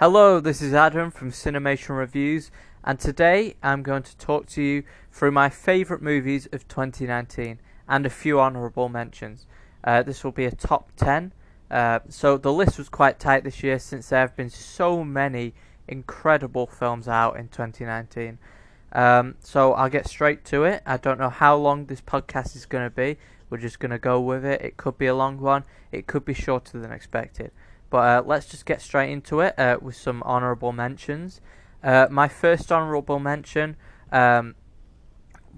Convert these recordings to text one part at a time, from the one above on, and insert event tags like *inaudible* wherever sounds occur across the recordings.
Hello, this is Adam from Cinemation Reviews, and today I'm going to talk to you through my favourite movies of 2019 and a few honourable mentions. Uh, this will be a top 10. Uh, so the list was quite tight this year since there have been so many incredible films out in 2019. Um, so I'll get straight to it. I don't know how long this podcast is going to be. We're just going to go with it. It could be a long one. It could be shorter than expected. But uh, let's just get straight into it uh, with some honourable mentions. Uh, my first honourable mention um,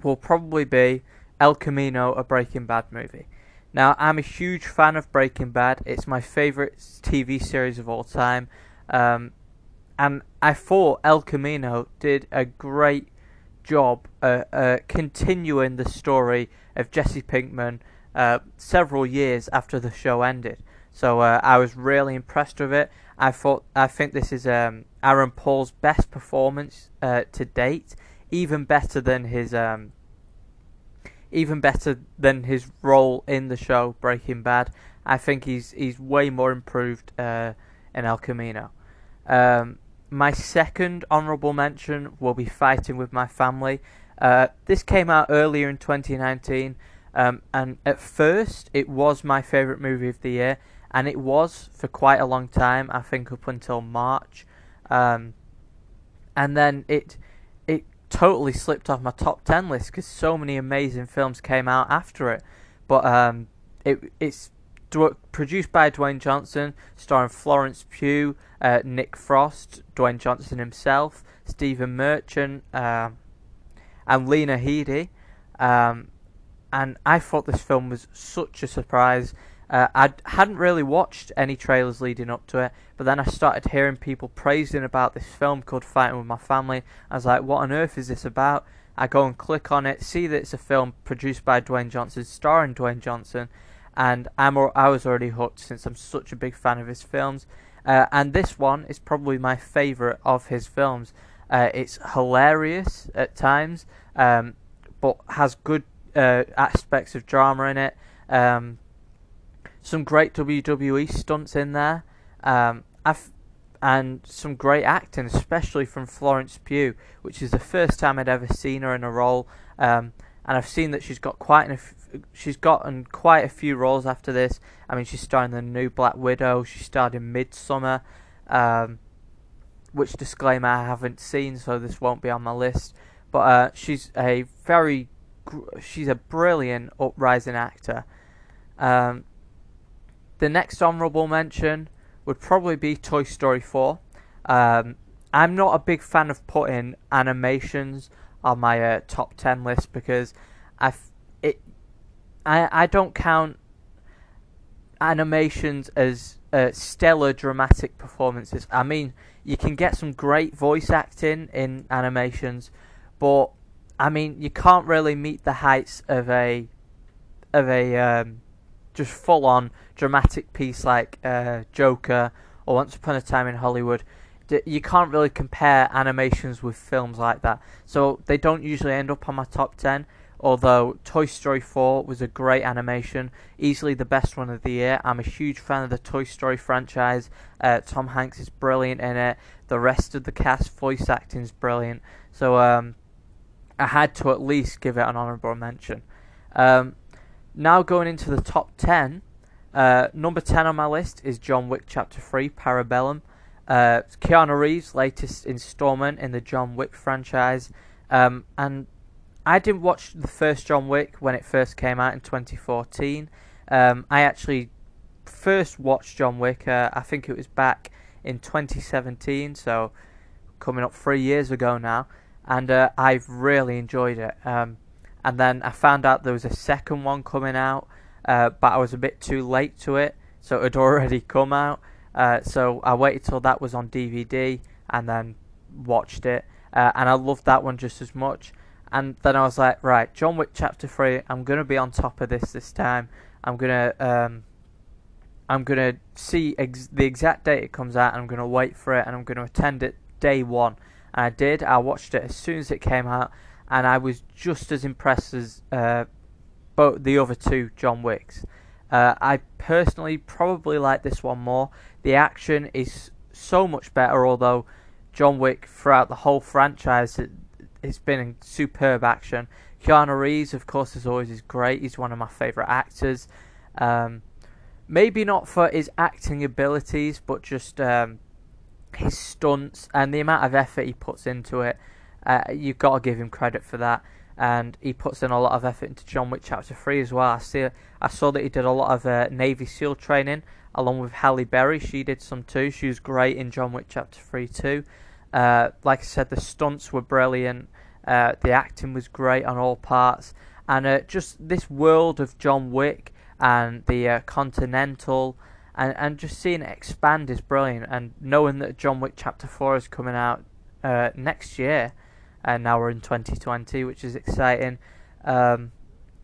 will probably be El Camino, a Breaking Bad movie. Now, I'm a huge fan of Breaking Bad. It's my favourite TV series of all time. Um, and I thought El Camino did a great job uh, uh, continuing the story of Jesse Pinkman uh, several years after the show ended. So uh, I was really impressed with it. I thought I think this is um, Aaron Paul's best performance uh, to date, even better than his um, even better than his role in the show Breaking Bad. I think he's he's way more improved uh, in El Camino. Um, my second honourable mention will be Fighting with My Family. Uh, this came out earlier in 2019, um, and at first it was my favourite movie of the year and it was for quite a long time. I think up until March, um, and then it it totally slipped off my top ten list because so many amazing films came out after it. But um, it it's produced by Dwayne Johnson, starring Florence Pugh, uh, Nick Frost, Dwayne Johnson himself, Stephen Merchant, uh, and Lena Headey. Um, and I thought this film was such a surprise. Uh, I hadn't really watched any trailers leading up to it, but then I started hearing people praising about this film called Fighting with My Family. I was like, what on earth is this about? I go and click on it, see that it's a film produced by Dwayne Johnson, starring Dwayne Johnson, and I'm I was already hooked since I'm such a big fan of his films. Uh, and this one is probably my favourite of his films. Uh, it's hilarious at times, um, but has good uh, aspects of drama in it. Um, some great WWE stunts in there. Um, and some great acting, especially from Florence Pugh, which is the first time I'd ever seen her in a role. Um, and I've seen that she's got quite an, she's gotten quite a few roles after this. I mean, she's starring in the new Black Widow. She starred in Midsommar, um, which disclaimer I haven't seen, so this won't be on my list. But uh, she's a very, she's a brilliant uprising actor. Um, the next honourable mention would probably be Toy Story 4. Um, I'm not a big fan of putting animations on my uh, top 10 list because I it I I don't count animations as uh, stellar dramatic performances. I mean, you can get some great voice acting in animations, but I mean, you can't really meet the heights of a of a um, just full on dramatic piece like uh, Joker or Once Upon a Time in Hollywood. You can't really compare animations with films like that. So they don't usually end up on my top 10. Although Toy Story 4 was a great animation, easily the best one of the year. I'm a huge fan of the Toy Story franchise. Uh, Tom Hanks is brilliant in it. The rest of the cast voice acting is brilliant. So um, I had to at least give it an honourable mention. Um, now going into the top 10, uh, number 10 on my list is John Wick Chapter 3 Parabellum. Uh, Keanu Reeves' latest installment in the John Wick franchise. Um, and I didn't watch the first John Wick when it first came out in 2014. Um, I actually first watched John Wick, uh, I think it was back in 2017, so coming up three years ago now. And uh, I've really enjoyed it. Um, and then I found out there was a second one coming out, uh, but I was a bit too late to it, so it had already *laughs* come out. Uh, so I waited till that was on DVD and then watched it, uh, and I loved that one just as much. And then I was like, right, John Wick Chapter Three, I'm gonna be on top of this this time. I'm gonna um, I'm gonna see ex- the exact date it comes out, and I'm gonna wait for it, and I'm gonna attend it day one. And I did. I watched it as soon as it came out, and I was just as impressed as uh, both the other two John Wicks. Uh, I personally probably like this one more. The action is so much better. Although John Wick throughout the whole franchise, it, it's been in superb action. Keanu Reeves, of course, as always, is great. He's one of my favourite actors. Um, maybe not for his acting abilities, but just um, his stunts and the amount of effort he puts into it. Uh, you've got to give him credit for that. And he puts in a lot of effort into John Wick Chapter 3 as well. I, see, I saw that he did a lot of uh, Navy SEAL training along with Halle Berry. She did some too. She was great in John Wick Chapter 3 too. Uh, like I said, the stunts were brilliant. Uh, the acting was great on all parts. And uh, just this world of John Wick and the uh, Continental and, and just seeing it expand is brilliant. And knowing that John Wick Chapter 4 is coming out uh, next year, and now we're in 2020, which is exciting. Um,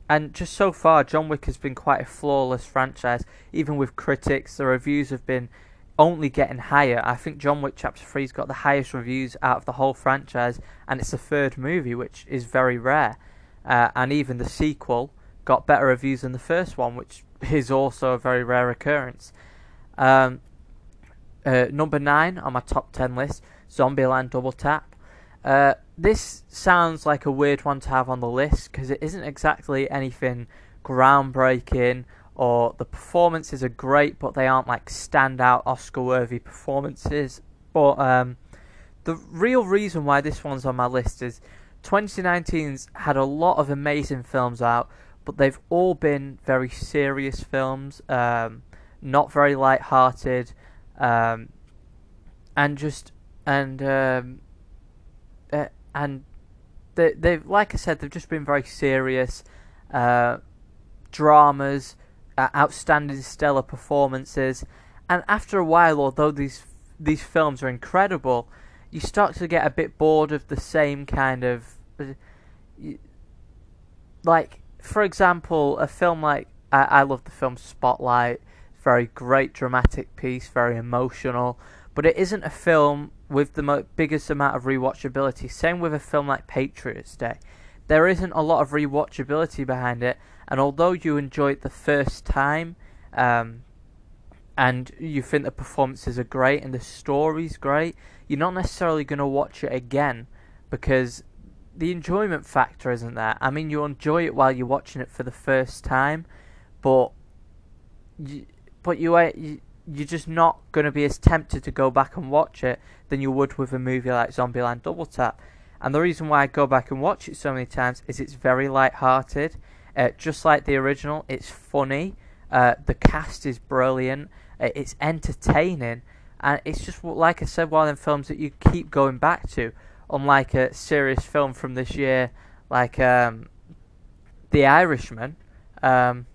and just so far, John Wick has been quite a flawless franchise. Even with critics, the reviews have been only getting higher. I think John Wick Chapter 3's got the highest reviews out of the whole franchise, and it's the third movie, which is very rare. Uh, and even the sequel got better reviews than the first one, which *laughs* is also a very rare occurrence. Um, uh, number nine on my top ten list, Zombieland Double Tap. Uh, this sounds like a weird one to have on the list because it isn't exactly anything groundbreaking or the performances are great, but they aren't like standout Oscar-worthy performances. But um, the real reason why this one's on my list is 2019's had a lot of amazing films out, but they've all been very serious films, um, not very light-hearted, um, and just and um, and they they've like I said they've just been very serious uh, dramas, uh, outstanding stellar performances, and after a while, although these these films are incredible, you start to get a bit bored of the same kind of like for example, a film like I, I love the film Spotlight. Very great dramatic piece, very emotional, but it isn't a film with the mo- biggest amount of rewatchability. Same with a film like Patriots Day. There isn't a lot of rewatchability behind it, and although you enjoy it the first time, um, and you think the performances are great and the story's great, you're not necessarily going to watch it again because the enjoyment factor isn't there. I mean, you enjoy it while you're watching it for the first time, but but you, you you're just not going to be as tempted to go back and watch it than you would with a movie like Zombieland Double Tap. And the reason why I go back and watch it so many times is it's very light-hearted, uh, just like the original. It's funny. Uh, the cast is brilliant. Uh, it's entertaining, and it's just like I said, one of them films that you keep going back to unlike a serious film from this year like um, The Irishman, um,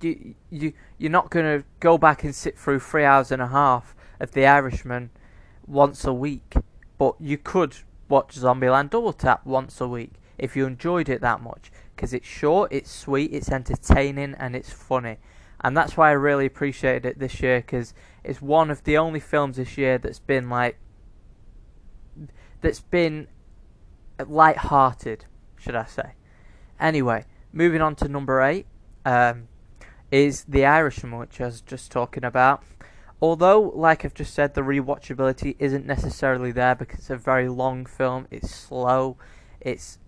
you you you're not going to go back and sit through three hours and a half of The Irishman once a week, but you could watch Zombieland Double Tap once a week if you enjoyed it that much because it's short, it's sweet, it's entertaining, and it's funny. And that's why I really appreciated it this year because it's one of the only films this year that's been like that's been light-hearted, should I say? Anyway, moving on to number eight um, is The Irishman, which I was just talking about. Although, like I've just said, the rewatchability isn't necessarily there because it's a very long film. It's slow. It's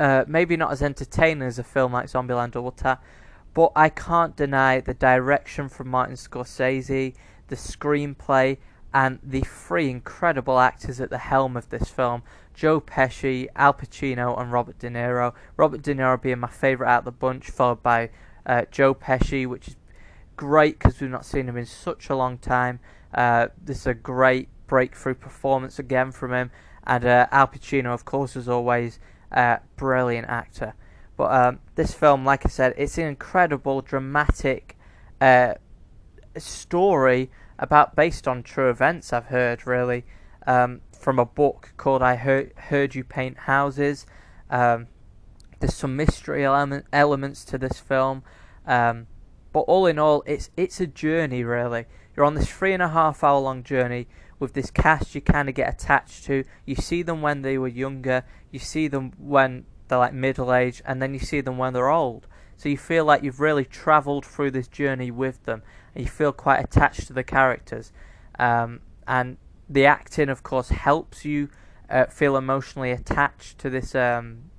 uh, maybe not as entertaining as a film like Zombieland Double Tap, but I can't deny the direction from Martin Scorsese, the screenplay, and the three incredible actors at the helm of this film Joe Pesci, Al Pacino, and Robert De Niro. Robert De Niro being my favourite out of the bunch, followed by uh, Joe Pesci, which is great because we've not seen him in such a long time. Uh, this is a great breakthrough performance again from him. And uh, Al Pacino, of course, as always, uh, brilliant actor. But um, this film, like I said, it's an incredible, dramatic uh, story about based on true events. I've heard really um, from a book called "I Heard, Heard You Paint Houses." Um, there's some mystery element, elements to this film, um, but all in all, it's it's a journey really. You're on this three and a half hour long journey with this cast you kind of get attached to. You see them when they were younger, you see them when they're like middle age, and then you see them when they're old. So you feel like you've really travelled through this journey with them, and you feel quite attached to the characters. Um, and the acting, of course, helps you uh, feel emotionally attached to this um,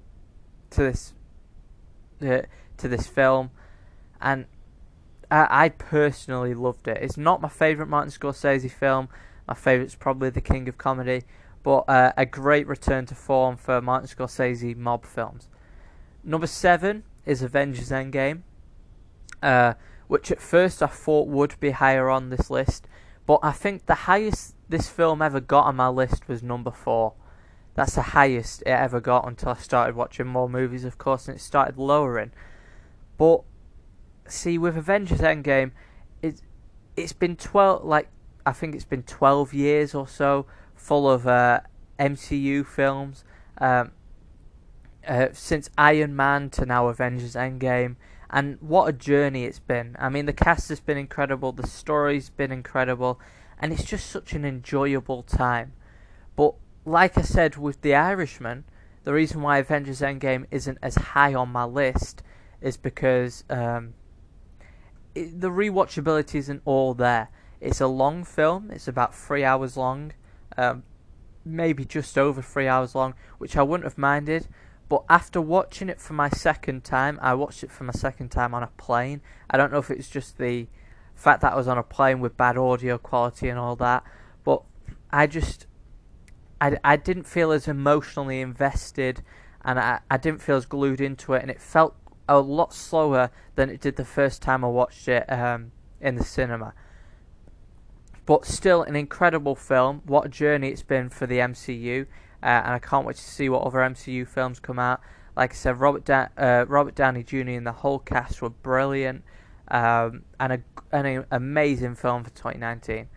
to this uh, to this film, and I, I personally loved it. It's not my favorite Martin Scorsese film. My favorite's probably The King of Comedy, but uh, a great return to form for Martin Scorsese mob films. Number seven is Avengers Endgame, uh, which at first I thought would be higher on this list, but I think the highest this film ever got on my list was number four. That's the highest it ever got until I started watching more movies, of course, and it started lowering. But see, with Avengers Endgame, it's it's been twelve, like I think it's been twelve years or so, full of uh, MCU films. Um, uh, since Iron Man to now Avengers Endgame, and what a journey it's been. I mean, the cast has been incredible, the story's been incredible, and it's just such an enjoyable time. But like I said with The Irishman, the reason why Avengers Endgame isn't as high on my list is because um, it, the rewatchability isn't all there. It's a long film. It's about three hours long, um, maybe just over three hours long, which I wouldn't have minded. But after watching it for my second time, I watched it for my second time on a plane. I don't know if it's just the fact that I was on a plane with bad audio quality and all that, but I just I, I didn't feel as emotionally invested and I, I didn't feel as glued into it and it felt a lot slower than it did the first time I watched it um, in the cinema. But still, an incredible film. What a journey it's been for the MCU uh, and I can't wait to see what other MCU films come out. Like I said, Robert da- uh, Robert Downey Jr. and the whole cast were brilliant, um, and a, an amazing film for 2019.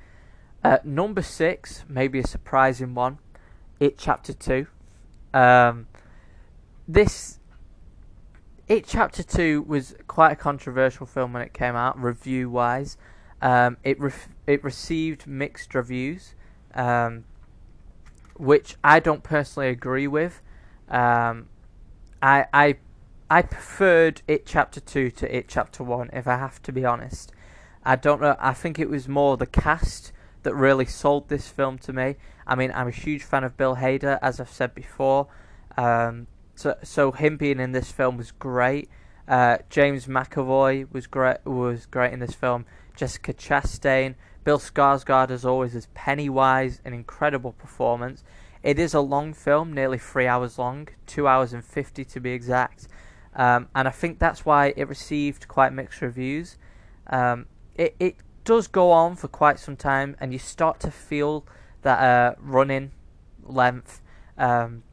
Uh, number six, maybe a surprising one, It Chapter Two. Um, this It Chapter Two was quite a controversial film when it came out, review wise. Um, it re- it received mixed reviews. Um, which I don't personally agree with. Um, I I I preferred it chapter two to it chapter one. If I have to be honest, I don't know. I think it was more the cast that really sold this film to me. I mean, I'm a huge fan of Bill Hader, as I've said before. Um, so so him being in this film was great. Uh, James McAvoy was great was great in this film. Jessica Chastain, Bill Skarsgård as always as Pennywise, an incredible performance. It is a long film, nearly three hours long, two hours and fifty to be exact, um, and I think that's why it received quite mixed reviews. Um, it it does go on for quite some time, and you start to feel that uh, running length. Um,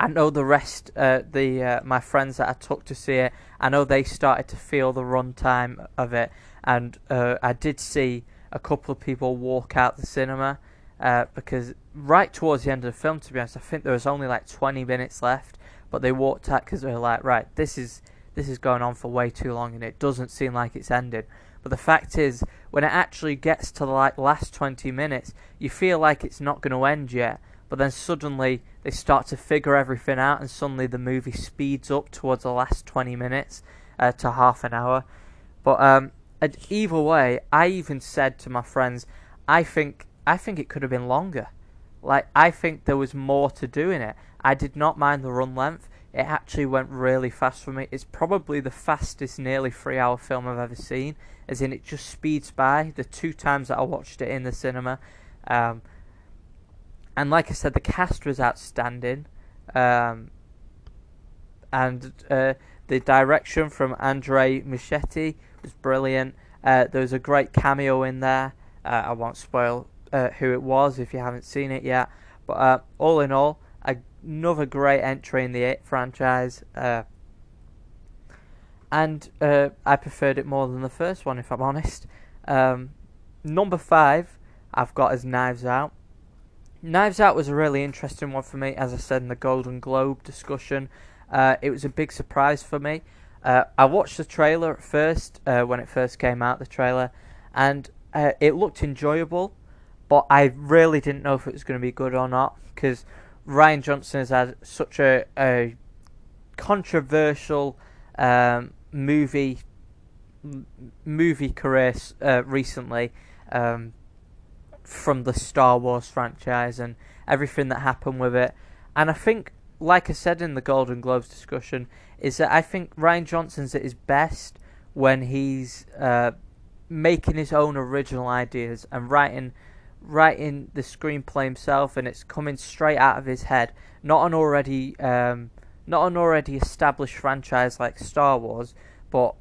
I know the rest, uh, the uh, my friends that I took to see it, I know they started to feel the run time of it, and uh, I did see a couple of people walk out the cinema uh, because right towards the end of the film, to be honest, I think there was only like 20 minutes left, but they walked out because they were like, right, this is this is going on for way too long and it doesn't seem like it's ended. But the fact is, when it actually gets to the like last 20 minutes, you feel like it's not going to end yet. But then suddenly they start to figure everything out, and suddenly the movie speeds up towards the last 20 minutes uh, to half an hour. But um, either way, I even said to my friends, I think I think it could have been longer. Like I think there was more to do in it. I did not mind the run length. It actually went really fast for me. It's probably the fastest nearly three hour film I've ever seen. As in it just speeds by the two times that I watched it in the cinema. Um, and like I said, the cast was outstanding. Um, and uh, the direction from Andre Muschietti was brilliant. Uh, there was a great cameo in there. Uh, I won't spoil uh, who it was if you haven't seen it yet. But uh, all in all, another great entry in the franchise. Uh, and uh, I preferred it more than the first one, if I'm *laughs* honest. Um, number five, I've got as Knives Out. Knives Out was a really interesting one for me, as I said in the Golden Globe discussion. Uh, it was a big surprise for me. Uh, I watched the trailer at first uh, when it first came out, the trailer, and uh, it looked enjoyable, but I really didn't know if it was going to be good or not because Rian Johnson has had such a, a controversial um, movie movie career uh, recently. Um, from the Star Wars franchise and everything that happened with it. And I think, like I said in the Golden Globes discussion, is that I think Rian Johnson's at his best when he's uh, making his own original ideas and writing writing the screenplay himself, and it's coming straight out of his head, not an already um, not an already established franchise like Star Wars, but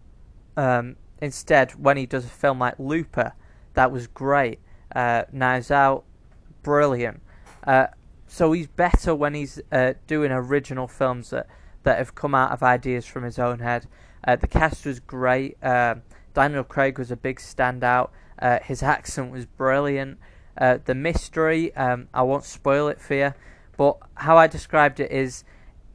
um, instead when he does a film like Looper, that was great. Uh, Knives Out, brilliant. Uh, so he's better when he's uh, doing original films that, that have come out of ideas from his own head. Uh, the cast was great. Uh, Daniel Craig was a big standout. Uh, his accent was brilliant. Uh, the mystery, um, I won't spoil it for you, but how I described it is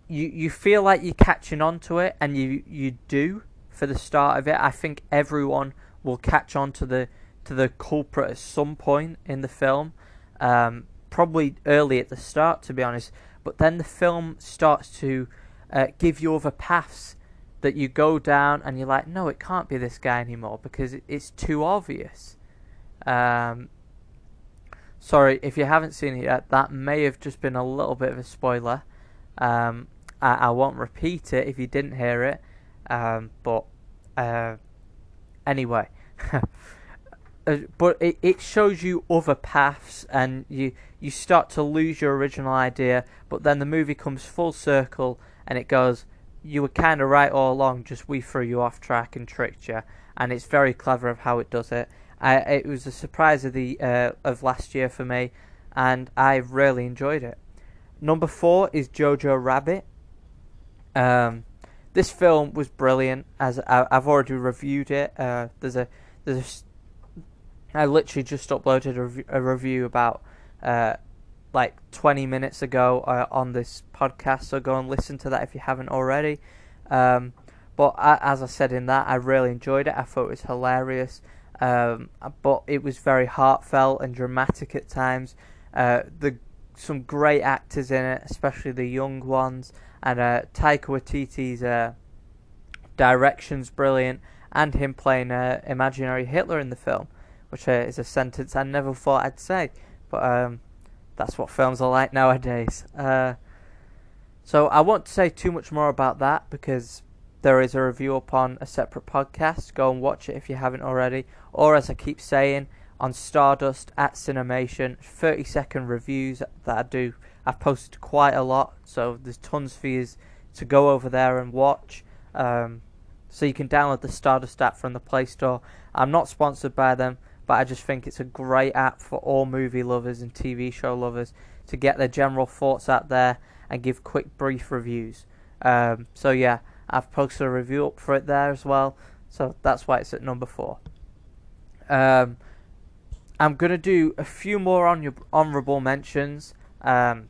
you, you feel like you're catching on to it, and you, you do for the start of it. I think everyone will catch on to the to the culprit at some point in the film. Um, probably early at the start, to be honest. But then the film starts to uh, give you other paths that you go down, and you're like, no, it can't be this guy anymore because it's too obvious. Um, sorry if you haven't seen it yet. That may have just been a little bit of a spoiler. Um, I, I, won't repeat it if you didn't hear it. Um, but uh, anyway. *laughs* Uh, but it, it shows you other paths and you you start to lose your original idea but then the movie comes full circle and it goes you were kind of right all along just we threw you off track and tricked you and it's very clever of how it does it I, it was a surprise of the uh, of last year for me and I really enjoyed it. Number four is Jojo Rabbit. Um, this film was brilliant. As I, have already reviewed it. Uh, there's a there's a I literally just uploaded a, rev- a review about uh, like 20 minutes ago uh, on this podcast, so go and listen to that if you haven't already. Um, but I, as I said in that, I really enjoyed it. I thought it was hilarious, um, but it was very heartfelt and dramatic at times. Uh, the some great actors in it, especially the young ones, and uh, Taika Waititi's uh, direction's brilliant, and him playing uh, imaginary Hitler in the film which uh, is a sentence I never thought I'd say, but um, that's what films are like nowadays. Uh, so I won't say too much more about that because there is a review upon a separate podcast. Go and watch it if you haven't already. Or as I keep saying, on Stardust at Cinemation, 30 second reviews that I do. I've posted quite a lot, so there's tons for you to go over there and watch. Um, so you can download the Stardust app from the Play Store. I'm not sponsored by them, but I just think it's a great app for all movie lovers and TV show lovers to get their general thoughts out there and give quick, brief reviews. Um, so yeah, I've posted a review up for it there as well. So that's why it's at number four. Um, I'm gonna do a few more on your honourable mentions, um,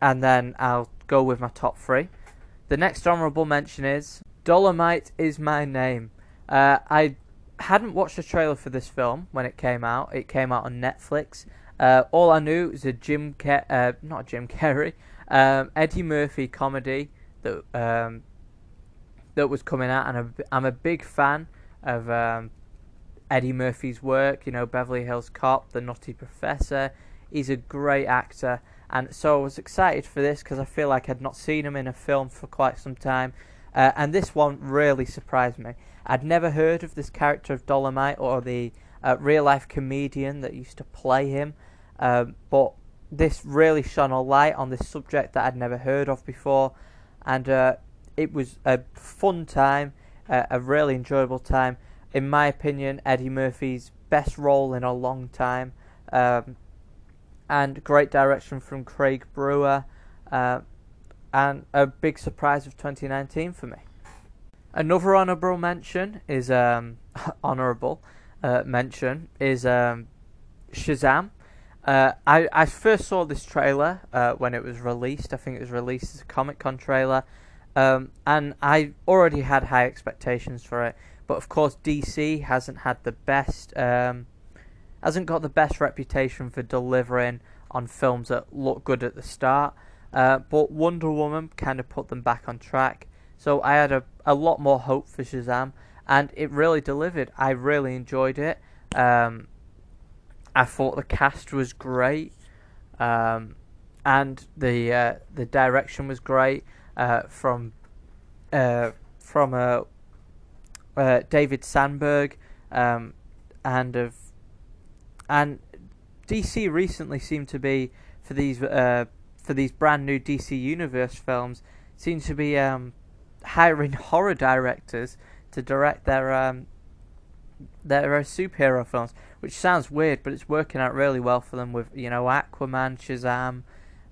and then I'll go with my top three. The next honourable mention is Dolemite is my name. Uh, I hadn't watched the trailer for this film when it came out. It came out on Netflix. Uh, all I knew was a Jim, Ke- uh, not Jim Carrey, um, Eddie Murphy comedy that um, that was coming out, and I'm, a big fan of um, Eddie Murphy's work. You know, Beverly Hills Cop, The Nutty Professor. He's a great actor, and so I was excited for this because I feel like I'd not seen him in a film for quite some time, uh, and this one really surprised me. I'd never heard of this character of Dolemite or the uh, real life comedian that used to play him, um, but this really shone a light on this subject that I'd never heard of before, and uh, it was a fun time, uh, a really enjoyable time. In my opinion, Eddie Murphy's best role in a long time, um, and great direction from Craig Brewer, uh, and a big surprise of 2019 for me. Another honourable mention is um, *laughs* honourable uh, mention is um, Shazam. Uh, I I first saw this trailer uh, when it was released. I think it was released as a Comic Con trailer, um, and I already had high expectations for it. But of course, DC hasn't had the best, um, hasn't got the best reputation for delivering on films that look good at the start. Uh, but Wonder Woman kind of put them back on track. So I had a, a lot more hope for Shazam, and it really delivered. I really enjoyed it. Um, I thought the cast was great, um, and the uh, the direction was great uh, from uh, from uh, uh, David Sandberg, um, and of and DC recently seemed to be for these uh, for these brand new DC Universe films seems to be um, hiring *laughs* horror directors to direct their um, their superhero films, which sounds weird, but it's working out really well for them. With you know Aquaman, Shazam,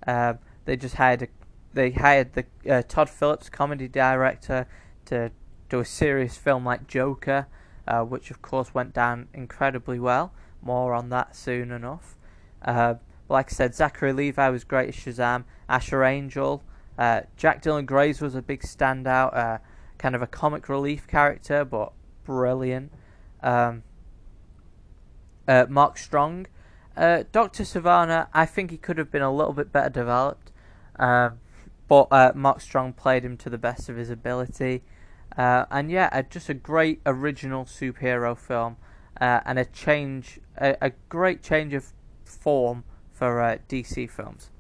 uh, they just hired a, they hired the uh, Todd Phillips, comedy director, to do a serious film like Joker, uh, which of course went down incredibly well. More on that soon enough. Uh, like I said, Zachary Levi was great as Shazam. Asher Angel, uh, Jack Dylan Grazer was a big standout, kind of a comic relief character, but brilliant. Um, uh, Mark Strong. Uh, Dr. Sivana, I think he could have been a little bit better developed, um, but uh, Mark Strong played him to the best of his ability. Uh, and yeah, just a great original superhero film uh, and a change, a, a, great change of form for uh, DC films.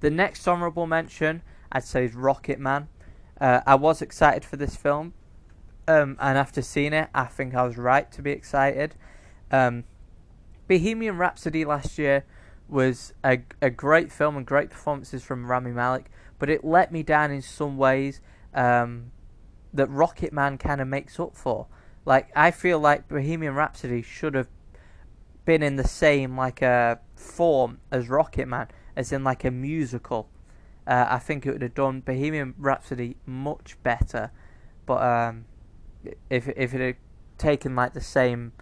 The next honourable mention, I'd say, is Rocket Man. I was excited for this film um, and after seeing it, I think I was right to be excited. Um, Bohemian Rhapsody last year was a, a great film and great performances from Rami Malek, but it let me down in some ways um, that Rocket Man kind of makes up for. Like I feel like Bohemian Rhapsody should have been in the same like a uh, form as Rocket Man, as in like a musical. Uh, I think it would have done Bohemian Rhapsody much better, but um, if if it had taken like the same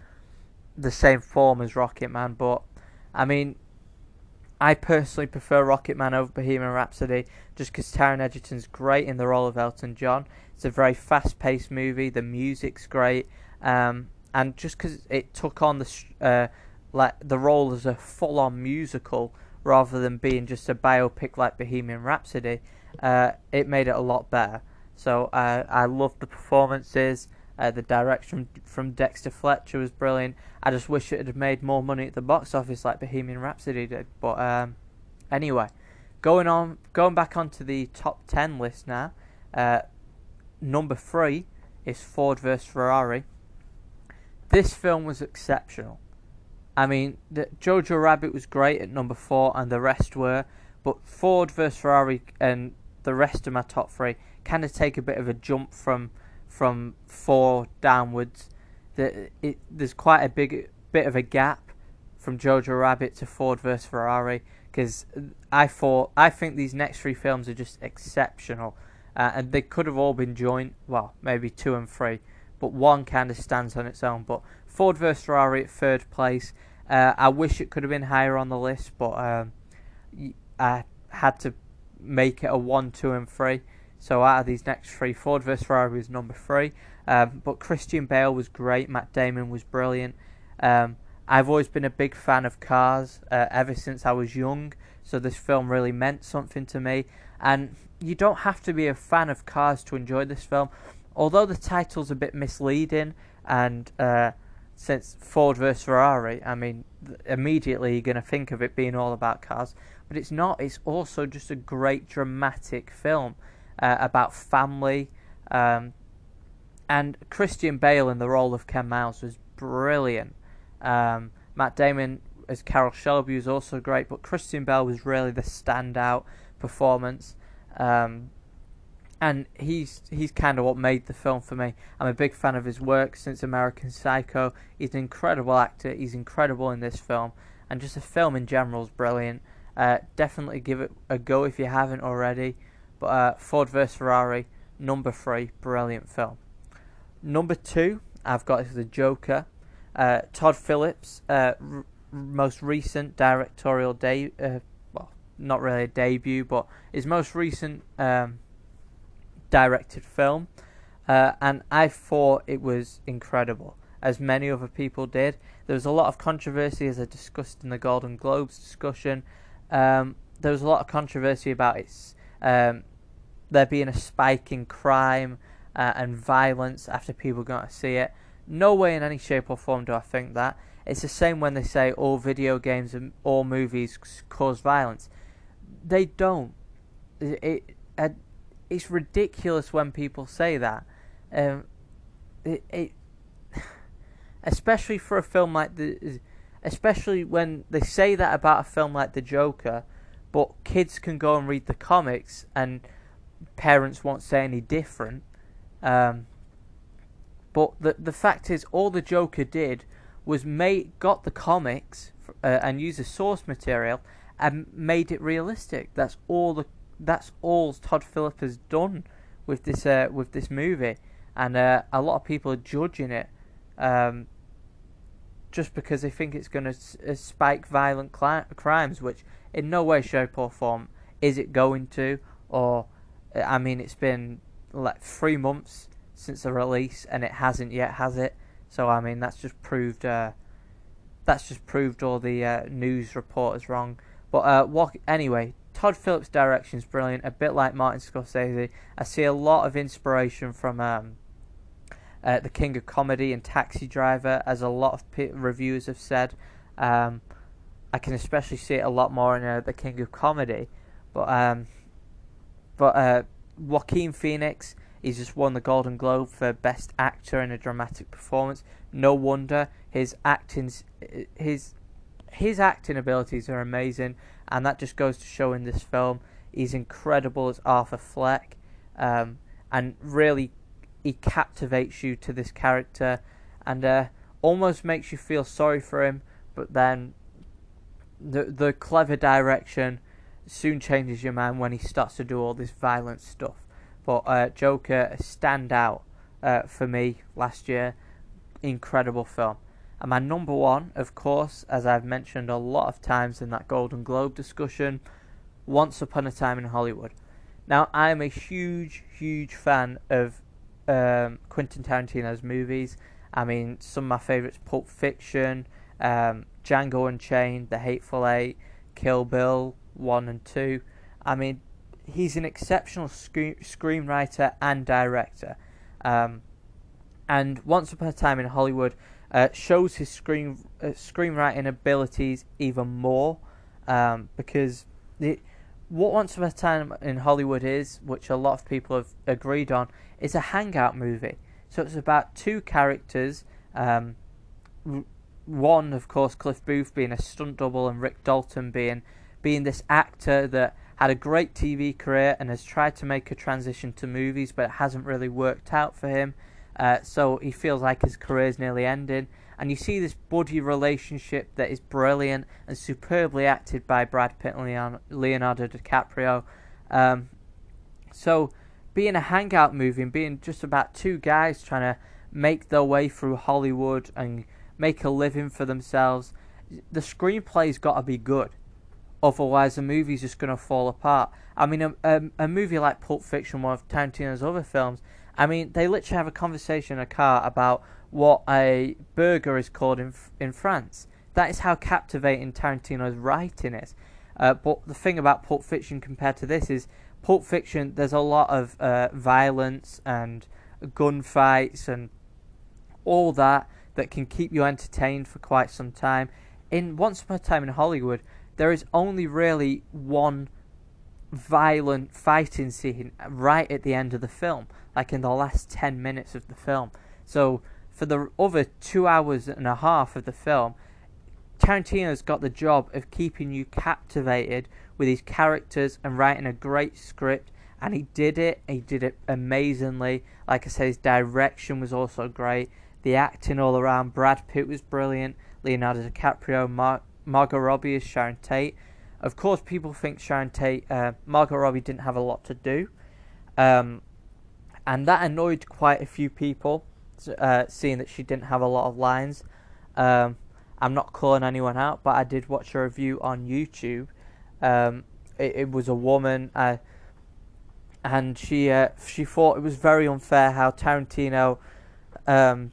the same form as Rocket Man, but I mean, I personally prefer Rocket Man over Bohemian Rhapsody just because Taron Egerton's great in the role of Elton John. It's a very fast-paced movie. The music's great, um, and just because it took on the uh, like the role as a full-on musical rather than being just a biopic like Bohemian Rhapsody, uh, it made it a lot better. So uh, I love the performances. Uh, the direction from Dexter Fletcher was brilliant. I just wish it had made more money at the box office like Bohemian Rhapsody did. But um, anyway, going on, going back onto the top ten list now. Uh, number three is Ford vs Ferrari. This film was exceptional. I mean, the, Jojo Rabbit was great at number four, and the rest were. But Ford vs Ferrari and the rest of my top three kind of take a bit of a jump from from four downwards. The, it, there's quite a big bit of a gap from Jojo Rabbit to Ford vs Ferrari because I thought I think these next three films are just exceptional, uh, and they could have all been joint. Well, maybe two and three, but one kind of stands on its own. But Ford vs Ferrari at third place. Uh, I wish it could have been higher on the list, but um, I had to make it a one, two, and three. So out of these next three, Ford vs Ferrari was number three. Um, but Christian Bale was great. Matt Damon was brilliant. Um, I've always been a big fan of cars uh, ever since I was young. So this film really meant something to me. And you don't have to be a fan of cars to enjoy this film. Although the title's a bit misleading, and uh, since Ford vs Ferrari, I mean, immediately you're going to think of it being all about cars. But it's not. It's also just a great dramatic film uh, about family. Um, and Christian Bale in the role of Ken Miles was brilliant. Um, Matt Damon as Carroll Shelby was also great, but Christian Bale was really the standout performance. Um, and he's he's kind of what made the film for me. I'm a big fan of his work since American Psycho. He's an incredible actor. He's incredible in this film, and just the film in general is brilliant. Uh, definitely give it a go if you haven't already. But uh, Ford vs Ferrari, number three, brilliant film. Number two, I've got is the Joker. Uh, Todd Phillips, uh, r- most recent directorial day, uh, well, not really a debut, but his most recent um, directed film, uh, and I thought it was incredible, as many other people did. There was a lot of controversy, as I discussed in the Golden Globes discussion. Um, there was a lot of controversy about its um, there being a spike in crime uh, and violence after people got to see it. No way in any shape or form do I think that. It's the same when they say all video games and all movies cause violence. They don't. It, it, it it's ridiculous when people say that. Um, it, it *sighs* especially for a film like the, especially when they say that about a film like The Joker, but kids can go and read the comics and parents won't say any different. Um, but the the fact is, all the Joker did was made got the comics uh, and used the source material and made it realistic. That's all the that's all Todd Phillips has done with this uh, with this movie, and uh, a lot of people are judging it um, just because they think it's going to s- uh, spike violent cli- crimes, which in no way, shape, or form is it going to. Or, uh, I mean, it's been like three months since the release, and it hasn't yet, has it? So I mean, that's just proved. Uh, that's just proved all the uh, news reporters wrong. But uh, what anyway? Todd Phillips' direction is brilliant, a bit like Martin Scorsese. I see a lot of inspiration from um, uh, the King of Comedy and Taxi Driver, as a lot of reviewers have said. Um, I can especially see it a lot more in uh, the King of Comedy, but um, but uh, Joaquin Phoenix, he's just won the Golden Globe for Best Actor in a Dramatic Performance. No wonder his acting's his his acting abilities are amazing and that just goes to show in this film he's incredible as Arthur Fleck, um, and really he captivates you to this character, and uh, almost makes you feel sorry for him, but then the the clever direction soon changes your mind when he starts to do all this violent stuff. But uh, Joker stand out uh, for me last year, incredible film. And my number one, of course, as I've mentioned a lot of times in that Golden Globe discussion, Once Upon a Time in Hollywood. Now, I am a huge, huge fan of um, Quentin Tarantino's movies. I mean, some of my favourites Pulp Fiction, um, Django Unchained, The Hateful Eight, Kill Bill 1 and 2. I mean, he's an exceptional screen- screenwriter and director. Um, and Once Upon a Time in Hollywood uh, shows his screen uh, screenwriting abilities even more um, because the, what Once Upon a Time in Hollywood is, which a lot of people have agreed on, is a hangout movie. So it's about two characters. Um, one, of course, Cliff Booth being a stunt double, and Rick Dalton being being this actor that had a great TV career and has tried to make a transition to movies, but it hasn't really worked out for him. Uh, so he feels like his career is nearly ending. And you see this buddy relationship that is brilliant and superbly acted by Brad Pitt and Leonardo DiCaprio. Um, so being a hangout movie and being just about two guys trying to make their way through Hollywood and make a living for themselves, the screenplay's got to be good. Otherwise, the movie's just going to fall apart. I mean, a, a, a movie like Pulp Fiction, one of Tarantino's other films, I mean, they literally have a conversation in a car about what a burger is called in in France. That is how captivating Tarantino's writing is. Uh, but the thing about Pulp Fiction compared to this is, Pulp Fiction, there's a lot of uh, violence and gunfights and all that that can keep you entertained for quite some time. In Once Upon a Time in Hollywood, there is only really one violent fighting scene right at the end of the film like in the last 10 minutes of the film. So for the other two hours and a half of the film, Tarantino's got the job of keeping you captivated with his characters and writing a great script. And he did it. He did it amazingly. Like I said, his direction was also great. The acting all around. Brad Pitt was brilliant. Leonardo DiCaprio, Mar- Margot Robbie as Sharon Tate. Of course, people think Sharon Tate, uh, Margot Robbie didn't have a lot to do. Um, and that annoyed quite a few people, uh, seeing that she didn't have a lot of lines. Um, I'm not calling anyone out, but I did watch a review on YouTube. Um, it, it, was a woman, uh, and she uh, she thought it was very unfair how Tarantino um,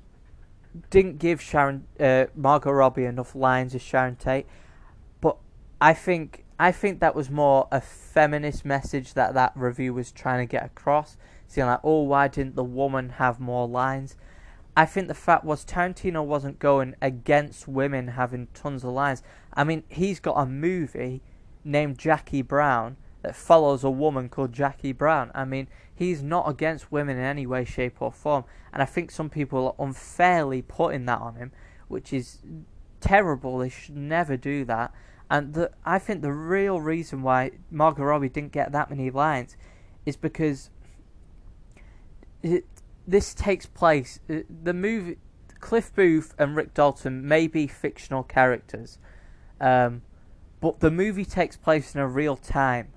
didn't give Sharon uh, Margot Robbie enough lines as Sharon Tate. But I think I think that was more a feminist message that that review was trying to get across saying like, oh, why didn't the woman have more lines? I think the fact was Tarantino wasn't going against women having tons of lines. I mean, he's got a movie named Jackie Brown that follows a woman called Jackie Brown. I mean, he's not against women in any way, shape, or form. And I think some people are unfairly putting that on him, which is terrible. They should never do that. And the, I think the real reason why Margot Robbie didn't get that many lines is because it, this takes place. Uh, the movie Cliff Booth and Rick Dalton may be fictional characters, um, but the movie takes place in a real time,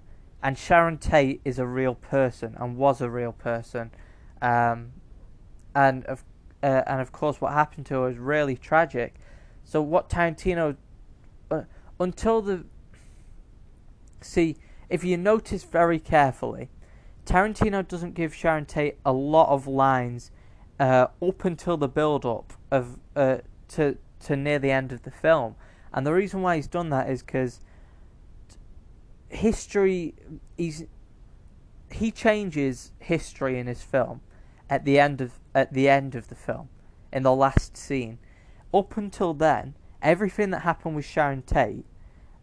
and Sharon Tate is a real person and was a real person, um, and of uh, and of course what happened to her was really tragic. So what Tarantino, uh, until the see, if you notice very carefully, Tarantino doesn't give Sharon Tate a lot of lines uh, up until the build up of uh, to to near the end of the film, and the reason why he's done that is because history he's he changes history in his film at the end of at the end of the film in the last scene. Up until then, everything that happened with Sharon Tate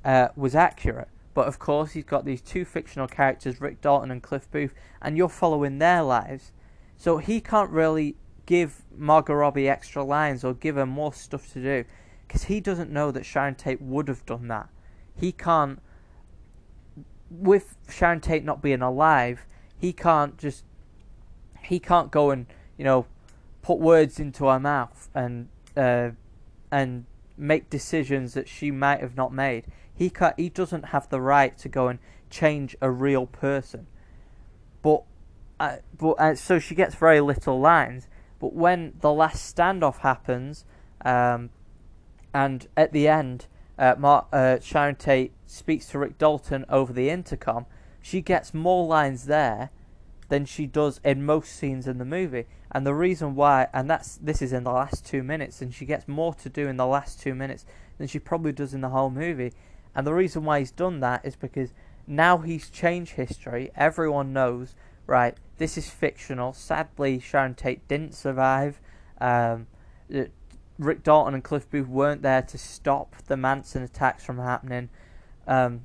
uh, was accurate. But of course, he's got these two fictional characters, Rick Dalton and Cliff Booth, and you're following their lives. So he can't really give Margot Robbie extra lines or give her more stuff to do because he doesn't know that Sharon Tate would have done that. He can't, with Sharon Tate not being alive, he can't just, he can't go and, you know, put words into her mouth and, uh, and make decisions that she might have not made. He can't, he doesn't have the right to go and change a real person. But uh, but uh, so she gets very little lines. But when the last standoff happens, um, and at the end, uh, uh, Sharon Tate speaks to Rick Dalton over the intercom, she gets more lines there than she does in most scenes in the movie. And the reason why, and that's this is in the last two minutes, and she gets more to do in the last two minutes than she probably does in the whole movie. And the reason why he's done that is because now he's changed history. Everyone knows, right? This is fictional. Sadly, Sharon Tate didn't survive. Um, Rick Dalton and Cliff Booth weren't there to stop the Manson attacks from happening. Um,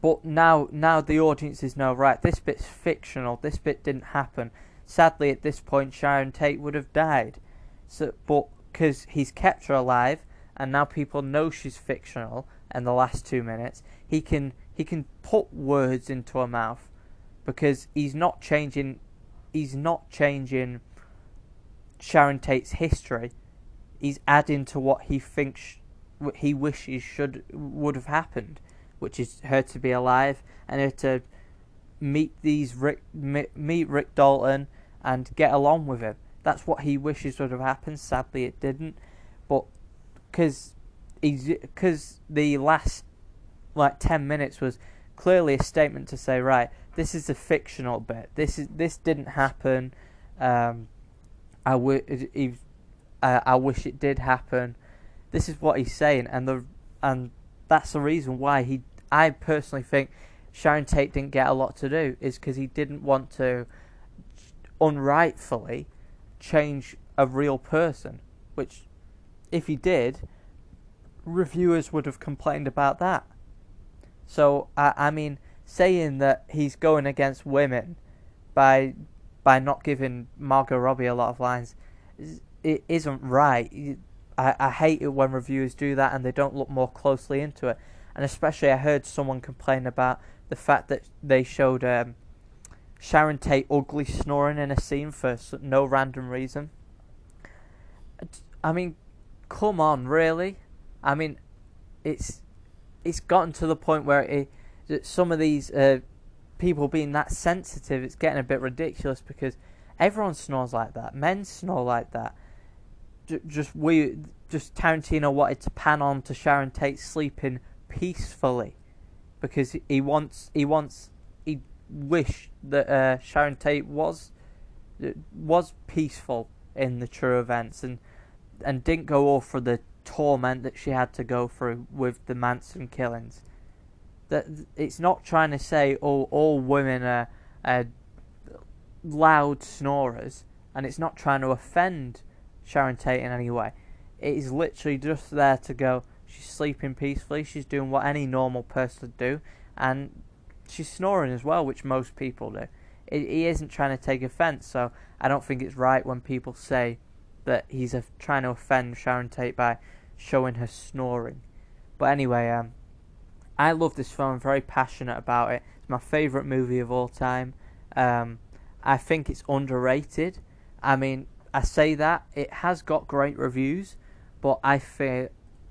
but now, now the audiences know, right? This bit's fictional. This bit didn't happen. Sadly, at this point, Sharon Tate would have died. So, but because he's kept her alive, and now people know she's fictional, in the last two minutes, he can he can put words into her mouth because he's not changing he's not changing Sharon Tate's history. He's adding to what he thinks what he wishes should would have happened, which is her to be alive and her to meet these Rick meet Rick Dalton and get along with him. That's what he wishes would have happened. Sadly, it didn't. But because because the last like 10 minutes was clearly a statement to say right this is a fictional bit this is this didn't happen um, I, w- uh, I wish it did happen this is what he's saying and the and that's the reason why he I personally think Sharon Tate didn't get a lot to do is because he didn't want to unrightfully change a real person which if he did reviewers would have complained about that. So I, I mean, saying that he's going against women by by not giving Margot Robbie a lot of lines, it isn't right. I, I hate it when reviewers do that and they don't look more closely into it. And especially, I heard someone complain about the fact that they showed um, Sharon Tate ugly snoring in a scene for no random reason. I mean, come on, really? I mean, it's it's gotten to the point where it, some of these uh, people being that sensitive, it's getting a bit ridiculous because everyone snores like that. Men snore like that. Just we, just Tarantino wanted to pan on to Sharon Tate sleeping peacefully because he wants he wants he wished that uh, Sharon Tate was was peaceful in the true events and and didn't go off for the torment that she had to go through with the Manson killings. That it's not trying to say all oh, all women are, are loud snorers, and it's not trying to offend Sharon Tate in any way. It is literally just there to go. She's sleeping peacefully. She's doing what any normal person would do, and she's snoring as well, which most people do. It, he isn't trying to take offence, so I don't think it's right when people say that he's a, trying to offend Sharon Tate by showing her snoring. But anyway, um, I love this film. I'm very passionate about it. It's my favourite movie of all time. Um, I think it's underrated. I mean, I say that it has got great reviews, but I feel,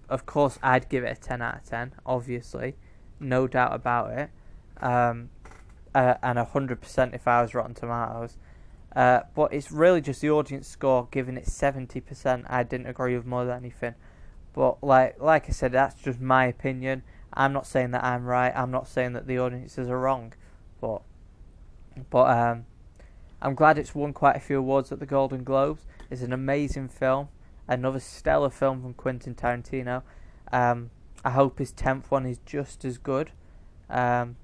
of course, I'd give it a 10 out of 10, obviously, no doubt about it. Um, uh, and 100% if I was Rotten Tomatoes. Uh, but it's really just the audience score giving it 70%. I didn't agree with more than anything. But like like I said, that's just my opinion. I'm not saying that I'm right. I'm not saying that the audiences are wrong. But but um, I'm glad it's won quite a few awards at the Golden Globes. It's an amazing film, another stellar film from Quentin Tarantino. Um, I hope his tenth one is just as good. Um,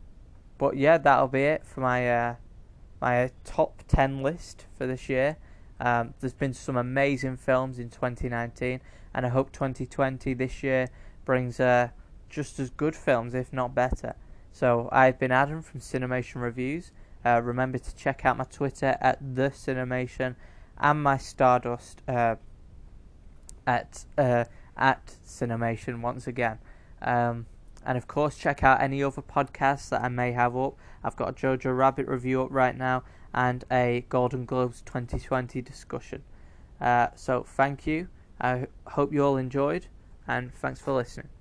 but yeah, that'll be it for my uh, my top ten list for this year. Um, there's been some amazing films in 2019, and I hope 2020 this year brings uh, just as good films, if not better. So I've been Adam from Cinemation Reviews. Uh, remember to check out my Twitter at the Cinemation and my Stardust uh, at uh, at Cinemation once again. Um, and of course, check out any other podcasts that I may have up. I've got a Jojo Rabbit review up right now and a Golden Globes 2020 discussion. Uh, so thank you. I hope you all enjoyed, and thanks for listening.